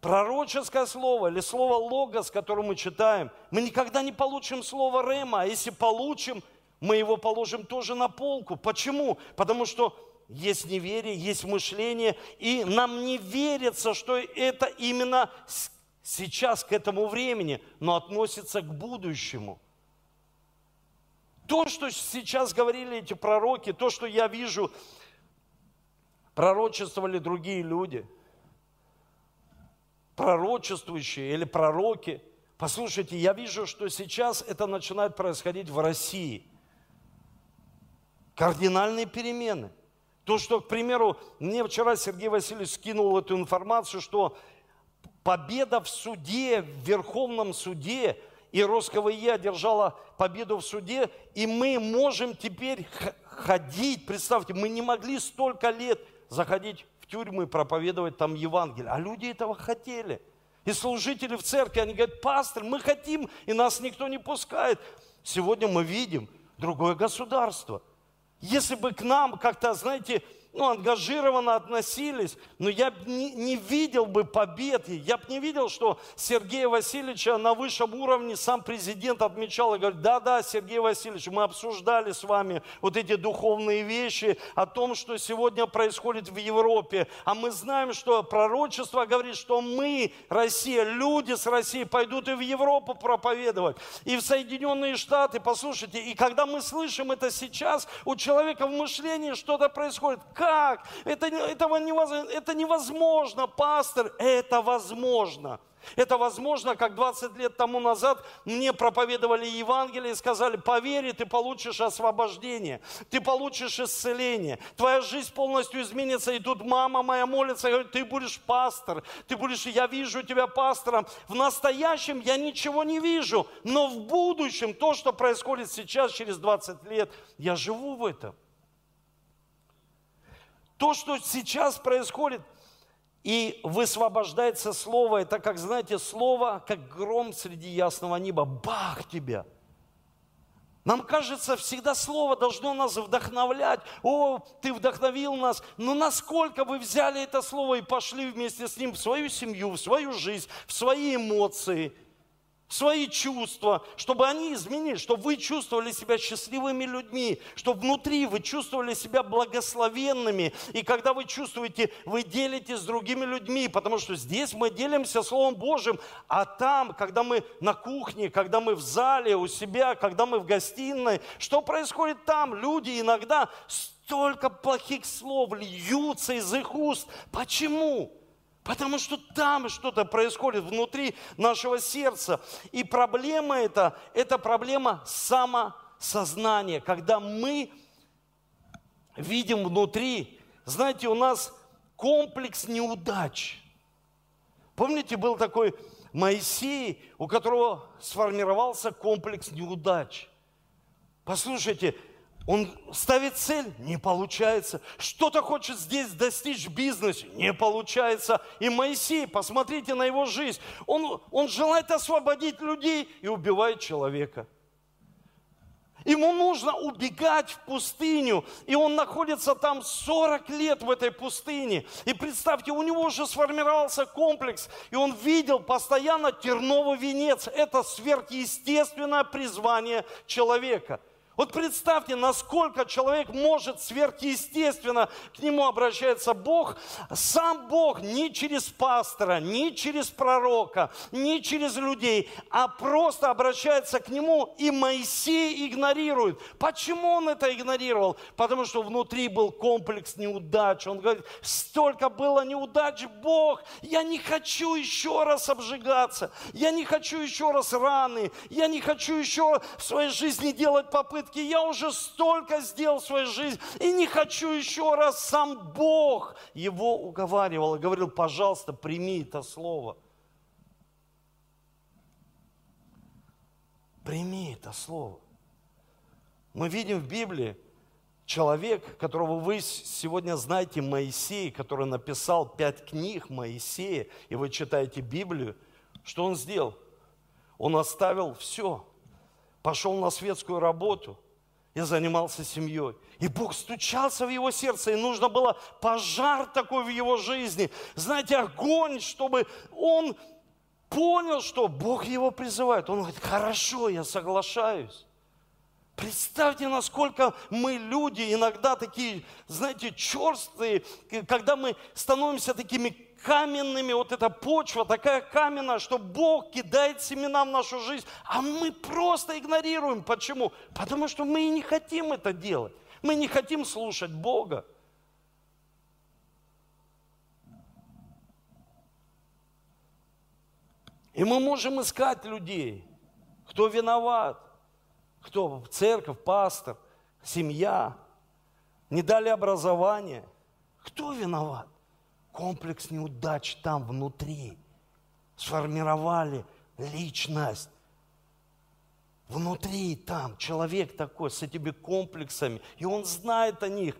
пророческое слово или слово логос, которое мы читаем, мы никогда не получим слово рема, а если получим, мы его положим тоже на полку. Почему? Потому что есть неверие, есть мышление, и нам не верится, что это именно сейчас, к этому времени, но относится к будущему – то, что сейчас говорили эти пророки, то, что я вижу, пророчествовали другие люди, пророчествующие или пророки. Послушайте, я вижу, что сейчас это начинает происходить в России. Кардинальные перемены. То, что, к примеру, мне вчера Сергей Васильевич скинул эту информацию, что победа в суде, в Верховном суде – и РосКВЕ одержала победу в суде, и мы можем теперь ходить, представьте, мы не могли столько лет заходить в тюрьмы, проповедовать там Евангелие, а люди этого хотели. И служители в церкви, они говорят, пастор, мы хотим, и нас никто не пускает. Сегодня мы видим другое государство. Если бы к нам как-то, знаете, ну, ангажированно относились, но я бы не, не видел бы победы, я бы не видел, что Сергея Васильевича на высшем уровне сам президент отмечал и говорит, да-да, Сергей Васильевич, мы обсуждали с вами вот эти духовные вещи о том, что сегодня происходит в Европе, а мы знаем, что пророчество говорит, что мы, Россия, люди с России пойдут и в Европу проповедовать, и в Соединенные Штаты, послушайте, и когда мы слышим это сейчас, у человека в мышлении что-то происходит, как? Это, этого невозможно, это невозможно, пастор. Это возможно. Это возможно, как 20 лет тому назад мне проповедовали Евангелие и сказали, поверь, ты получишь освобождение, ты получишь исцеление, твоя жизнь полностью изменится. И тут мама моя молится и говорит, ты будешь пастор, ты будешь, я вижу тебя пастором. В настоящем я ничего не вижу, но в будущем, то, что происходит сейчас, через 20 лет, я живу в этом. То, что сейчас происходит, и высвобождается слово, это как, знаете, слово, как гром среди ясного неба. Бах тебя! Нам кажется, всегда слово должно нас вдохновлять. О, ты вдохновил нас. Но насколько вы взяли это слово и пошли вместе с ним в свою семью, в свою жизнь, в свои эмоции – свои чувства, чтобы они изменились, чтобы вы чувствовали себя счастливыми людьми, чтобы внутри вы чувствовали себя благословенными. И когда вы чувствуете, вы делитесь с другими людьми, потому что здесь мы делимся Словом Божьим, а там, когда мы на кухне, когда мы в зале у себя, когда мы в гостиной, что происходит там? Люди иногда столько плохих слов льются из их уст. Почему? Потому что там что-то происходит внутри нашего сердца. И проблема это, это проблема самосознания, когда мы видим внутри, знаете, у нас комплекс неудач. Помните, был такой Моисей, у которого сформировался комплекс неудач. Послушайте, он ставит цель, не получается. Что-то хочет здесь достичь в бизнесе, не получается. И Моисей, посмотрите на его жизнь. Он, он желает освободить людей и убивает человека. Ему нужно убегать в пустыню, и он находится там 40 лет в этой пустыне. И представьте, у него уже сформировался комплекс, и он видел постоянно терновый венец. Это сверхъестественное призвание человека – Вот представьте, насколько человек может сверхъестественно к нему обращается Бог, сам Бог не через пастора, не через пророка, не через людей, а просто обращается к нему, и Моисей игнорирует. Почему он это игнорировал? Потому что внутри был комплекс неудач. Он говорит, столько было неудач, Бог, я не хочу еще раз обжигаться, я не хочу еще раз раны, я не хочу еще в своей жизни делать попытки, я уже столько сделал в своей жизни и не хочу еще раз. Сам Бог его уговаривал говорил, пожалуйста, прими это слово. Прими это слово. Мы видим в Библии, человек, которого вы сегодня знаете, Моисей, который написал пять книг Моисея, и вы читаете Библию, что он сделал? Он оставил все, пошел на светскую работу и занимался семьей. И Бог стучался в его сердце, и нужно было пожар такой в его жизни. Знаете, огонь, чтобы он понял, что Бог его призывает. Он говорит, хорошо, я соглашаюсь. Представьте, насколько мы люди иногда такие, знаете, черстые, когда мы становимся такими каменными, вот эта почва такая каменная, что Бог кидает семена в нашу жизнь, а мы просто игнорируем. Почему? Потому что мы и не хотим это делать. Мы не хотим слушать Бога. И мы можем искать людей, кто виноват, кто церковь, пастор, семья, не дали образование. Кто виноват? Комплекс неудач там внутри. Сформировали личность. Внутри там человек такой с этими комплексами, и он знает о них.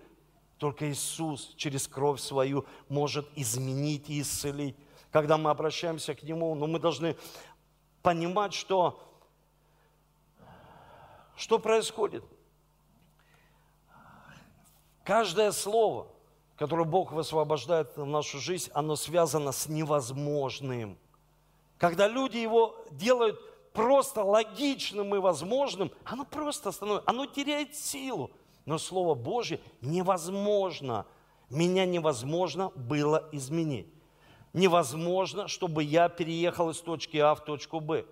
Только Иисус через кровь свою может изменить и исцелить. Когда мы обращаемся к Нему, но ну, мы должны понимать, что, что происходит. Каждое слово, которое Бог высвобождает в нашу жизнь, оно связано с невозможным. Когда люди его делают просто логичным и возможным, оно просто становится, оно теряет силу. Но Слово Божье невозможно. Меня невозможно было изменить. Невозможно, чтобы я переехал из точки А в точку Б.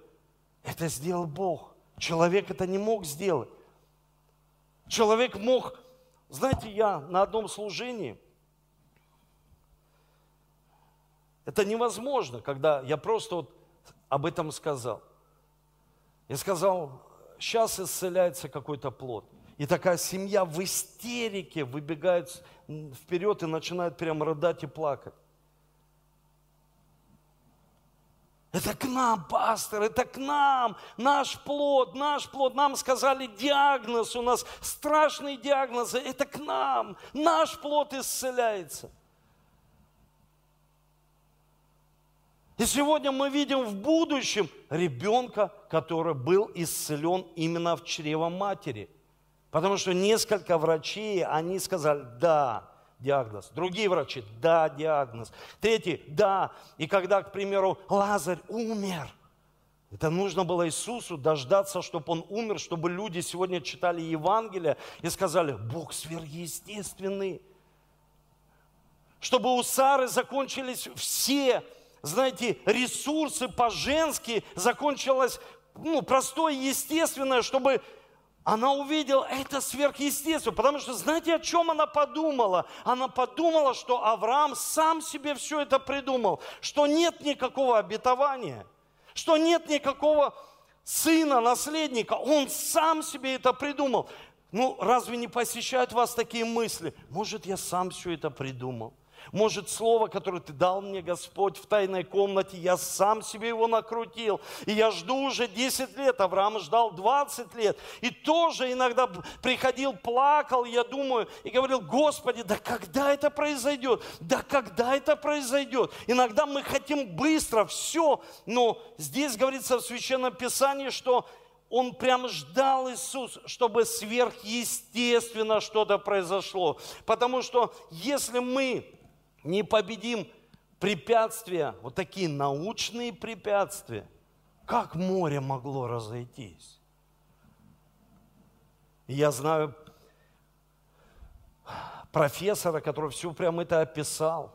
Это сделал Бог. Человек это не мог сделать. Человек мог, знаете, я на одном служении, это невозможно, когда я просто вот об этом сказал. Я сказал, сейчас исцеляется какой-то плод. И такая семья в истерике выбегает вперед и начинает прям рыдать и плакать. Это к нам, пастор, это к нам, наш плод, наш плод. Нам сказали диагноз, у нас страшные диагнозы, это к нам, наш плод исцеляется. И сегодня мы видим в будущем ребенка, который был исцелен именно в чрево матери. Потому что несколько врачей, они сказали, да, диагноз. Другие врачи, да, диагноз. Третий, да. И когда, к примеру, Лазарь умер, это нужно было Иисусу дождаться, чтобы он умер, чтобы люди сегодня читали Евангелие и сказали, Бог сверхъестественный. Чтобы у Сары закончились все знаете, ресурсы по-женски, закончилось ну, простое, естественное, чтобы она увидела это сверхъестественно. Потому что знаете, о чем она подумала? Она подумала, что Авраам сам себе все это придумал, что нет никакого обетования, что нет никакого сына, наследника. Он сам себе это придумал. Ну, разве не посещают вас такие мысли? Может, я сам все это придумал? Может, слово, которое ты дал мне, Господь, в тайной комнате, я сам себе его накрутил. И я жду уже 10 лет, Авраам ждал 20 лет. И тоже иногда приходил, плакал, я думаю, и говорил, Господи, да когда это произойдет? Да когда это произойдет? Иногда мы хотим быстро, все. Но здесь говорится в Священном Писании, что он прям ждал Иисус, чтобы сверхъестественно что-то произошло. Потому что если мы не победим препятствия, вот такие научные препятствия, как море могло разойтись? Я знаю профессора, который все прям это описал,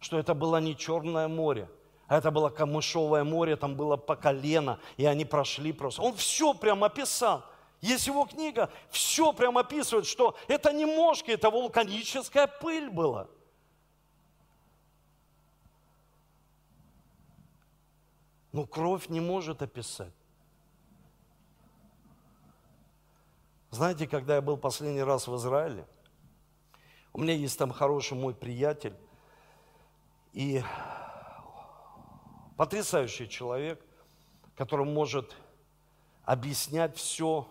что это было не Черное море, а это было Камышовое море, там было по колено, и они прошли просто. Он все прям описал. Есть его книга, все прям описывает, что это не мошки, это вулканическая пыль была. Но кровь не может описать. Знаете, когда я был последний раз в Израиле, у меня есть там хороший мой приятель, и потрясающий человек, который может объяснять все,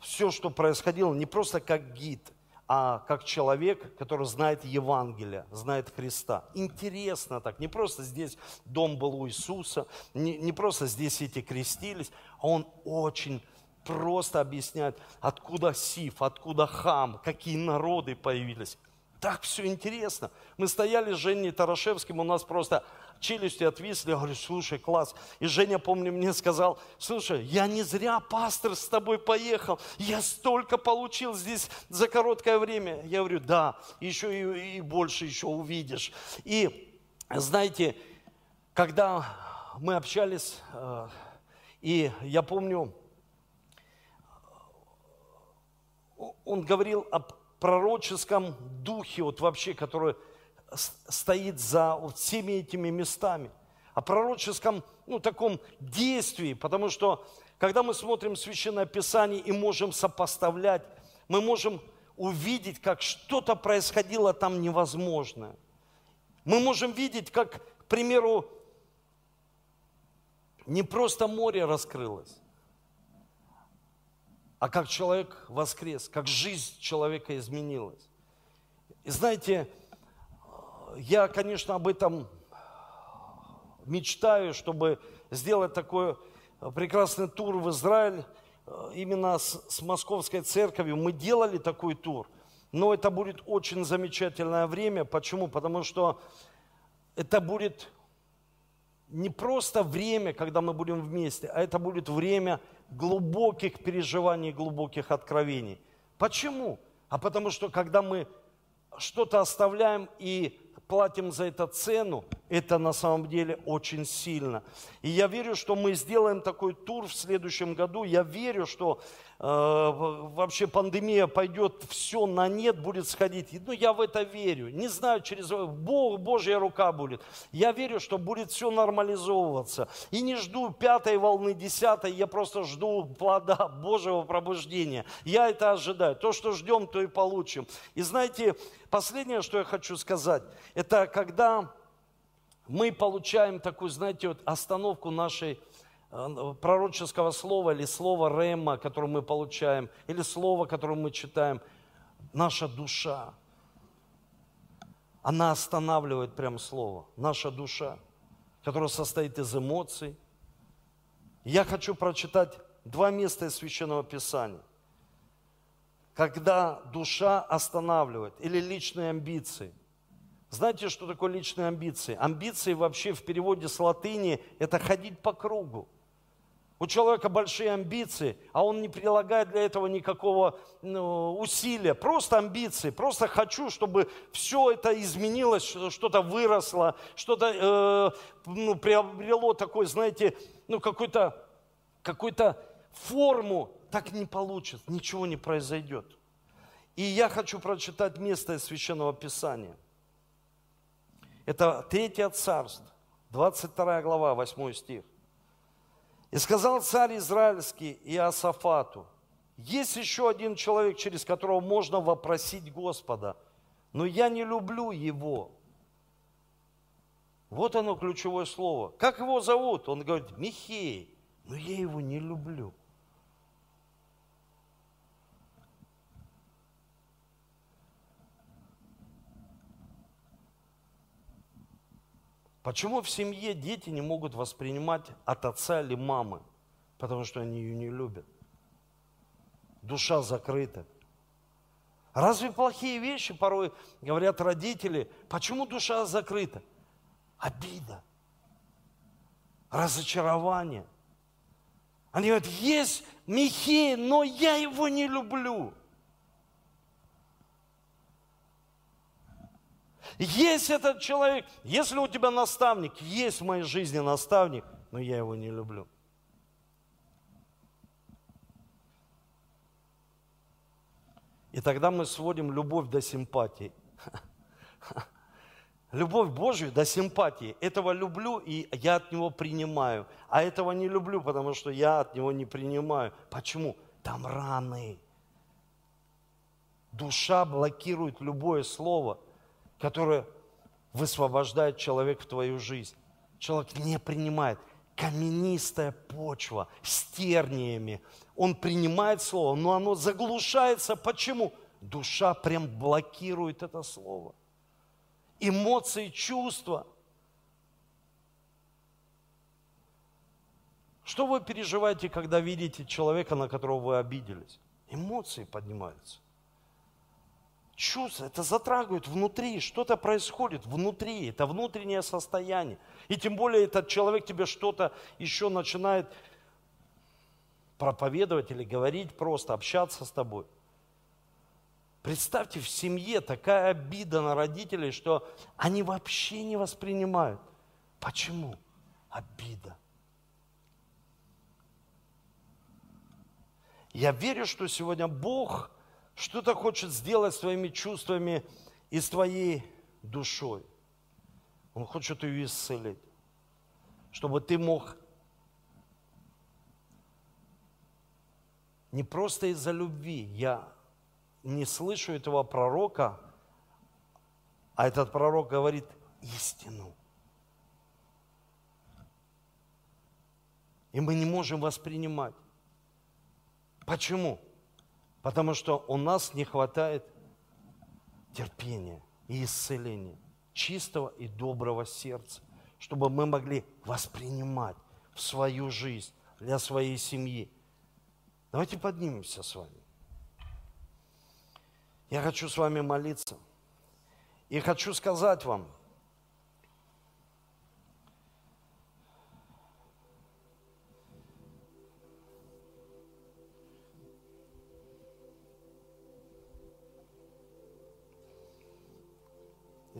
все, что происходило, не просто как гид, а как человек, который знает Евангелие, знает Христа. Интересно так, не просто здесь дом был у Иисуса, не, не просто здесь эти крестились, а он очень просто объясняет, откуда Сиф, откуда Хам, какие народы появились. Так все интересно. Мы стояли с Женей Тарашевским, у нас просто челюсти отвисли. Я говорю, слушай, класс. И Женя, помню, мне сказал, слушай, я не зря, пастор, с тобой поехал. Я столько получил здесь за короткое время. Я говорю, да, еще и, и больше еще увидишь. И знаете, когда мы общались, э, и я помню, он говорил об пророческом духе, вот вообще, который стоит за всеми этими местами, о пророческом, ну, таком действии, потому что, когда мы смотрим Священное Писание и можем сопоставлять, мы можем увидеть, как что-то происходило там невозможное. Мы можем видеть, как, к примеру, не просто море раскрылось, а как человек воскрес, как жизнь человека изменилась. И знаете, я, конечно, об этом мечтаю, чтобы сделать такой прекрасный тур в Израиль именно с, с Московской церковью. Мы делали такой тур, но это будет очень замечательное время. Почему? Потому что это будет не просто время, когда мы будем вместе, а это будет время глубоких переживаний, глубоких откровений. Почему? А потому что когда мы что-то оставляем и платим за это цену, это на самом деле очень сильно. И я верю, что мы сделаем такой тур в следующем году. Я верю, что вообще пандемия пойдет, все на нет будет сходить. Ну, я в это верю. Не знаю, через Бог, Божья рука будет. Я верю, что будет все нормализовываться. И не жду пятой волны, десятой, я просто жду плода Божьего пробуждения. Я это ожидаю. То, что ждем, то и получим. И знаете, последнее, что я хочу сказать, это когда мы получаем такую, знаете, вот остановку нашей э, пророческого слова или слова Рема, которое мы получаем, или слова, которое мы читаем, наша душа, она останавливает прям слово, наша душа, которая состоит из эмоций. Я хочу прочитать два места из Священного Писания. Когда душа останавливает, или личные амбиции – знаете, что такое личные амбиции? Амбиции вообще в переводе с латыни – это ходить по кругу. У человека большие амбиции, а он не прилагает для этого никакого ну, усилия. Просто амбиции, просто хочу, чтобы все это изменилось, что-то выросло, что-то э, ну, приобрело такой, знаете, ну, какой-то какой-то форму. Так не получится, ничего не произойдет. И я хочу прочитать место из Священного Писания – это Третье царство, 22 глава, 8 стих. «И сказал царь Израильский Иосафату, есть еще один человек, через которого можно вопросить Господа, но я не люблю его». Вот оно ключевое слово. Как его зовут? Он говорит, Михей, но я его не люблю. Почему в семье дети не могут воспринимать от отца или мамы? Потому что они ее не любят. Душа закрыта. Разве плохие вещи порой говорят родители? Почему душа закрыта? Обида, разочарование. Они говорят, есть Михей, но я его не люблю. Есть этот человек, если у тебя наставник, есть в моей жизни наставник, но я его не люблю. И тогда мы сводим любовь до симпатии. Любовь Божью до симпатии. Этого люблю, и я от него принимаю. А этого не люблю, потому что я от него не принимаю. Почему? Там раны. Душа блокирует любое слово, которое высвобождает человека в твою жизнь. Человек не принимает. Каменистая почва с терниями. Он принимает слово, но оно заглушается. Почему? Душа прям блокирует это слово эмоции, чувства. Что вы переживаете, когда видите человека, на которого вы обиделись? Эмоции поднимаются. Чувства, это затрагивает внутри, что-то происходит внутри, это внутреннее состояние. И тем более этот человек тебе что-то еще начинает проповедовать или говорить просто, общаться с тобой. Представьте, в семье такая обида на родителей, что они вообще не воспринимают. Почему? Обида. Я верю, что сегодня Бог что-то хочет сделать с твоими чувствами и с твоей душой. Он хочет ее исцелить, чтобы ты мог не просто из-за любви, я не слышу этого пророка, а этот пророк говорит истину. И мы не можем воспринимать. Почему? Потому что у нас не хватает терпения и исцеления, чистого и доброго сердца, чтобы мы могли воспринимать в свою жизнь, для своей семьи. Давайте поднимемся с вами. Я хочу с вами молиться. И хочу сказать вам,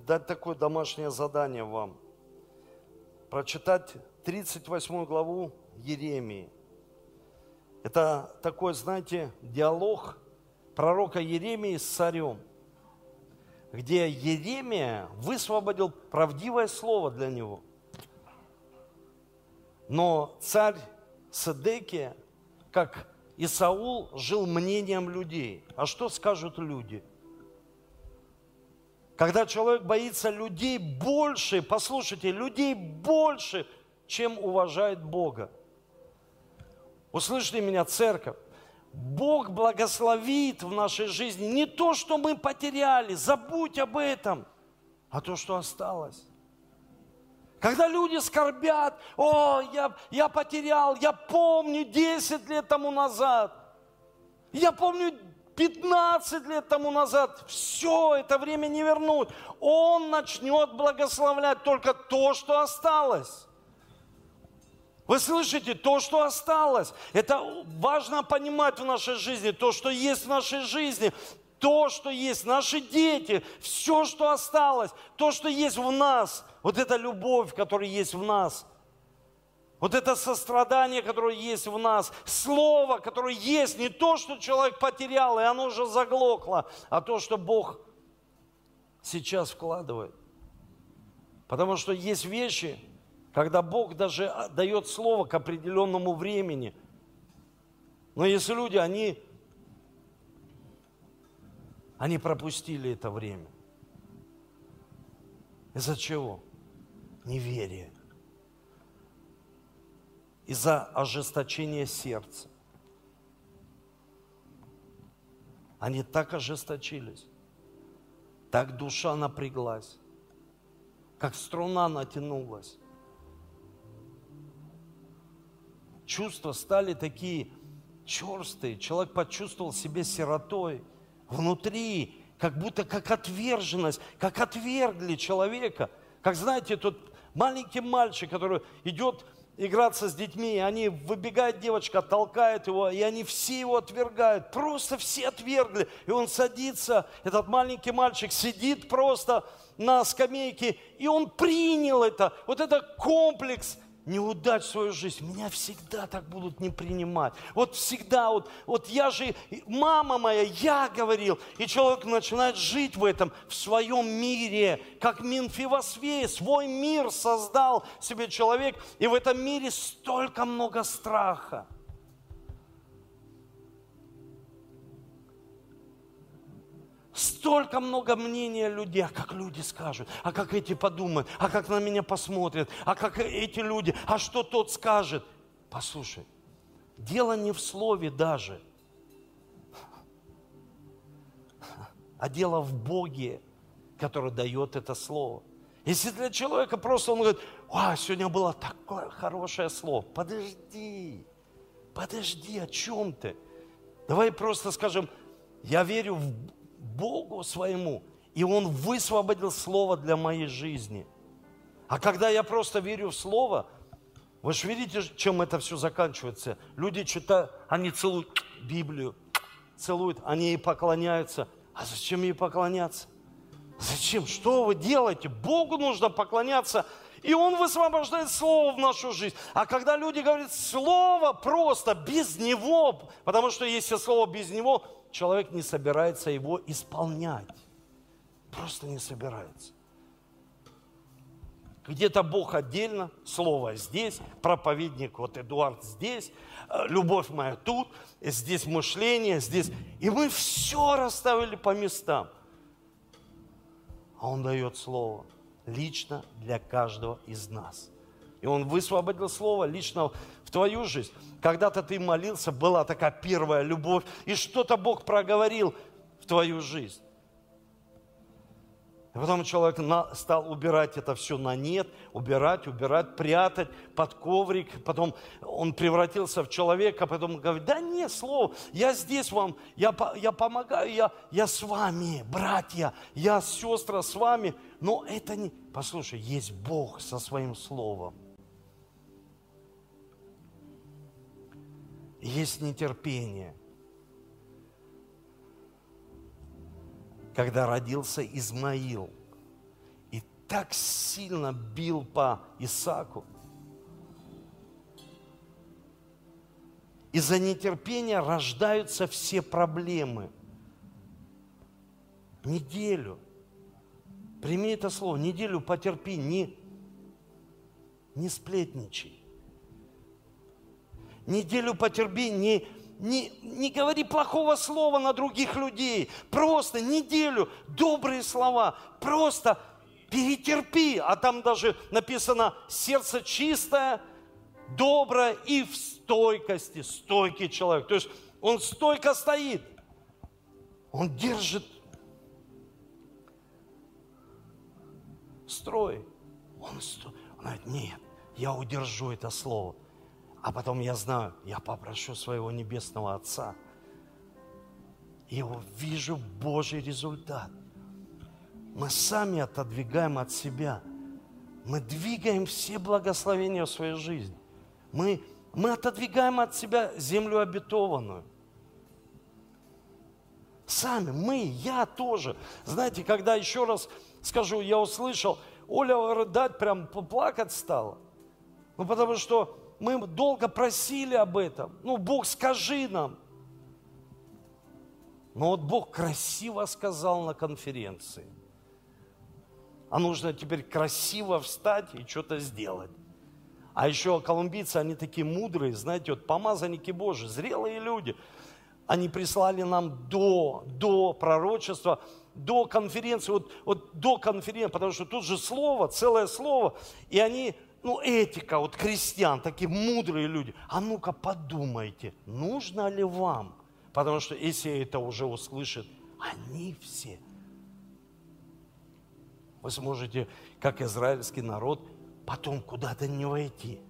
дать такое домашнее задание вам. Прочитать 38 главу Еремии. Это такой, знаете, диалог – пророка Еремии с царем, где Еремия высвободил правдивое слово для него. Но царь Седекия, как и Саул, жил мнением людей. А что скажут люди? Когда человек боится людей больше, послушайте, людей больше, чем уважает Бога. Услышьте меня, церковь. Бог благословит в нашей жизни не то, что мы потеряли, забудь об этом, а то, что осталось. Когда люди скорбят, о, я, я потерял, я помню 10 лет тому назад, я помню 15 лет тому назад, все это время не вернуть. Он начнет благословлять только то, что осталось. Вы слышите, то, что осталось, это важно понимать в нашей жизни, то, что есть в нашей жизни, то, что есть наши дети, все, что осталось, то, что есть в нас, вот эта любовь, которая есть в нас, вот это сострадание, которое есть в нас, слово, которое есть, не то, что человек потерял, и оно уже заглохло, а то, что Бог сейчас вкладывает. Потому что есть вещи, когда Бог даже дает слово к определенному времени. Но если люди, они, они пропустили это время. Из-за чего? Неверие. Из-за ожесточения сердца. Они так ожесточились, так душа напряглась, как струна натянулась. чувства стали такие черстые. Человек почувствовал себя сиротой. Внутри, как будто как отверженность, как отвергли человека. Как знаете, тот маленький мальчик, который идет играться с детьми, и они выбегает девочка, толкает его, и они все его отвергают, просто все отвергли. И он садится, этот маленький мальчик сидит просто на скамейке, и он принял это, вот это комплекс неудач в свою жизнь, меня всегда так будут не принимать. Вот всегда, вот, вот я же, мама моя, я говорил, и человек начинает жить в этом, в своем мире, как Минфивосвей, свой мир создал себе человек, и в этом мире столько много страха. Столько много мнения людей, а как люди скажут, а как эти подумают, а как на меня посмотрят, а как эти люди, а что тот скажет. Послушай, дело не в слове даже, а дело в Боге, который дает это слово. Если для человека просто он говорит, а, сегодня было такое хорошее слово, подожди, подожди, о чем ты? Давай просто скажем, я верю в Богу своему, и Он высвободил Слово для моей жизни. А когда я просто верю в Слово, вы же видите, чем это все заканчивается. Люди читают, они целуют Библию, целуют, они ей поклоняются. А зачем ей поклоняться? Зачем? Что вы делаете? Богу нужно поклоняться, и Он высвобождает Слово в нашу жизнь. А когда люди говорят Слово просто, без Него, потому что если Слово без Него, человек не собирается его исполнять. Просто не собирается. Где-то Бог отдельно, Слово здесь, проповедник вот Эдуард здесь, э, любовь моя тут, здесь мышление, здесь. И мы все расставили по местам. А Он дает Слово лично для каждого из нас. И Он высвободил Слово лично в твою жизнь. Когда-то ты молился, была такая первая любовь, и что-то Бог проговорил в твою жизнь. И потом человек стал убирать это все на нет, убирать, убирать, прятать под коврик. Потом он превратился в человека, потом говорит, да нет, слово, я здесь вам, я, я помогаю, я, я с вами, братья, я сестра с вами. Но это не... Послушай, есть Бог со своим словом. Есть нетерпение. Когда родился Измаил и так сильно бил по Исаку, из-за нетерпения рождаются все проблемы. Неделю. Прими это слово. Неделю потерпи, не, не сплетничай неделю потерпи, не, не, не говори плохого слова на других людей. Просто неделю добрые слова. Просто перетерпи. А там даже написано сердце чистое, доброе и в стойкости. Стойкий человек. То есть он стойко стоит. Он держит строй. Он, сто... он говорит, нет, я удержу это слово. А потом я знаю, я попрошу своего небесного Отца. И увижу Божий результат. Мы сами отодвигаем от себя. Мы двигаем все благословения в своей жизни. Мы, мы отодвигаем от себя землю обетованную. Сами, мы, я тоже. Знаете, когда еще раз скажу, я услышал, Оля рыдать, прям плакать стала. Ну, потому что мы долго просили об этом. Ну, Бог, скажи нам. Но вот Бог красиво сказал на конференции. А нужно теперь красиво встать и что-то сделать. А еще колумбийцы, они такие мудрые, знаете, вот помазанники Божии, зрелые люди. Они прислали нам до, до пророчества, до конференции, вот, вот до конференции, потому что тут же слово, целое слово, и они ну, этика вот крестьян, такие мудрые люди. А ну-ка подумайте, нужно ли вам? Потому что если это уже услышат, они все. Вы сможете, как израильский народ, потом куда-то не войти.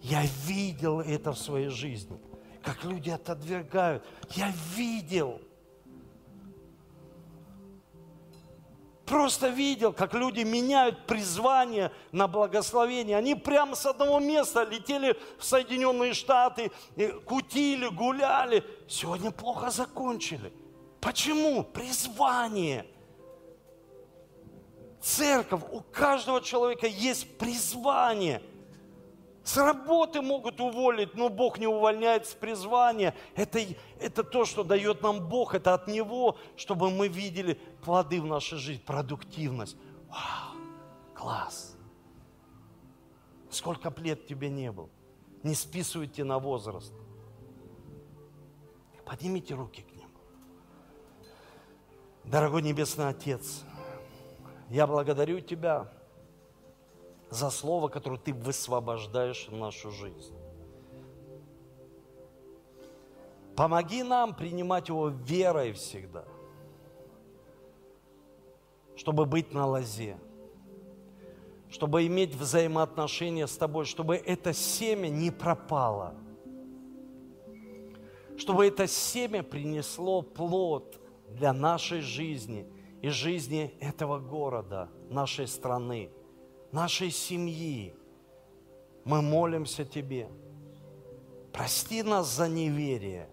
Я видел это в своей жизни, как люди отодвигают. Я видел. Просто видел, как люди меняют призвание на благословение. Они прямо с одного места летели в Соединенные Штаты, кутили, гуляли. Сегодня плохо закончили. Почему? Призвание. Церковь, у каждого человека есть призвание – с работы могут уволить, но Бог не увольняет с призвания. Это, это то, что дает нам Бог, это от Него, чтобы мы видели плоды в нашей жизни, продуктивность. Вау, класс. Сколько лет тебе не было? Не списывайте на возраст. Поднимите руки к Нему. Дорогой Небесный Отец, я благодарю Тебя за слово, которое ты высвобождаешь в нашу жизнь. Помоги нам принимать его верой всегда, чтобы быть на лозе, чтобы иметь взаимоотношения с тобой, чтобы это семя не пропало, чтобы это семя принесло плод для нашей жизни и жизни этого города, нашей страны – нашей семьи. Мы молимся Тебе. Прости нас за неверие.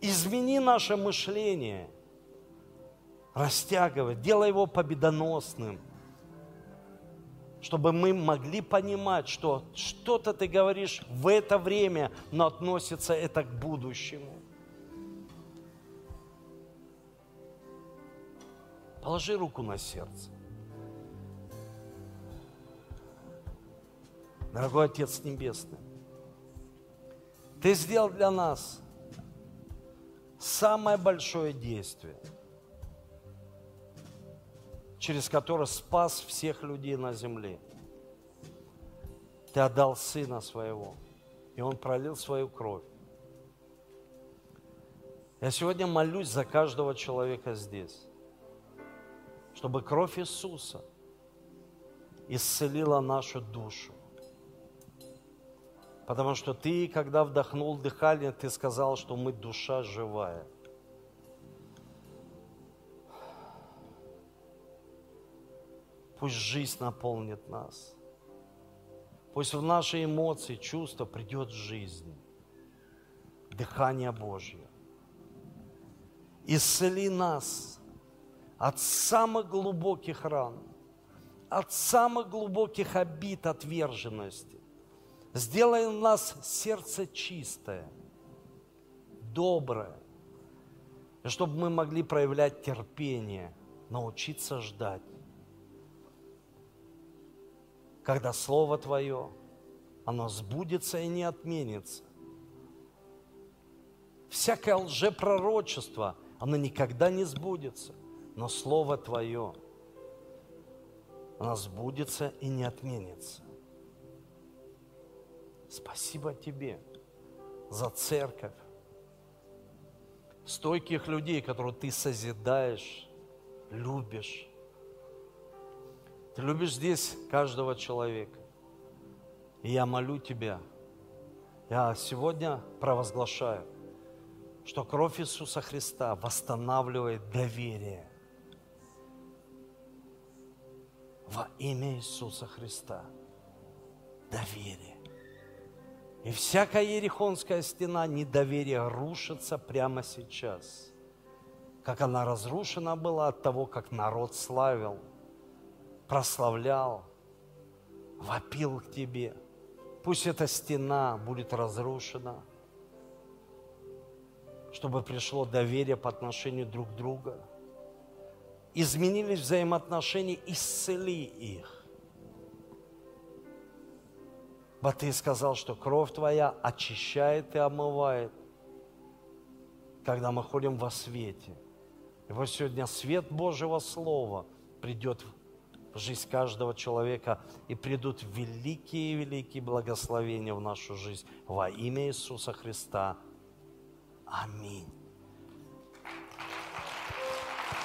Измени наше мышление. Растягивай, делай его победоносным. Чтобы мы могли понимать, что что-то ты говоришь в это время, но относится это к будущему. Положи руку на сердце. Дорогой Отец Небесный, Ты сделал для нас самое большое действие, через которое спас всех людей на земле. Ты отдал Сына Своего, и Он пролил свою кровь. Я сегодня молюсь за каждого человека здесь, чтобы кровь Иисуса исцелила нашу душу, Потому что ты, когда вдохнул дыхание, ты сказал, что мы душа живая. Пусть жизнь наполнит нас. Пусть в наши эмоции, чувства придет жизнь, дыхание Божье. Исцели нас от самых глубоких ран, от самых глубоких обид отверженности, Сделай у нас сердце чистое, доброе, чтобы мы могли проявлять терпение, научиться ждать. Когда Слово Твое, оно сбудется и не отменится. Всякое лжепророчество, оно никогда не сбудется, но Слово Твое, оно сбудется и не отменится. Спасибо тебе за церковь, стойких людей, которых ты созидаешь, любишь. Ты любишь здесь каждого человека. И я молю Тебя, я сегодня провозглашаю, что кровь Иисуса Христа восстанавливает доверие во имя Иисуса Христа. Доверие. И всякая Ерехонская стена недоверия рушится прямо сейчас. Как она разрушена была от того, как народ славил, прославлял, вопил к тебе. Пусть эта стена будет разрушена, чтобы пришло доверие по отношению друг к другу. Изменились взаимоотношения, исцели их. Ба ты сказал, что кровь твоя очищает и омывает, когда мы ходим во свете. И вот сегодня свет Божьего Слова придет в жизнь каждого человека, и придут великие-великие благословения в нашу жизнь во имя Иисуса Христа. Аминь.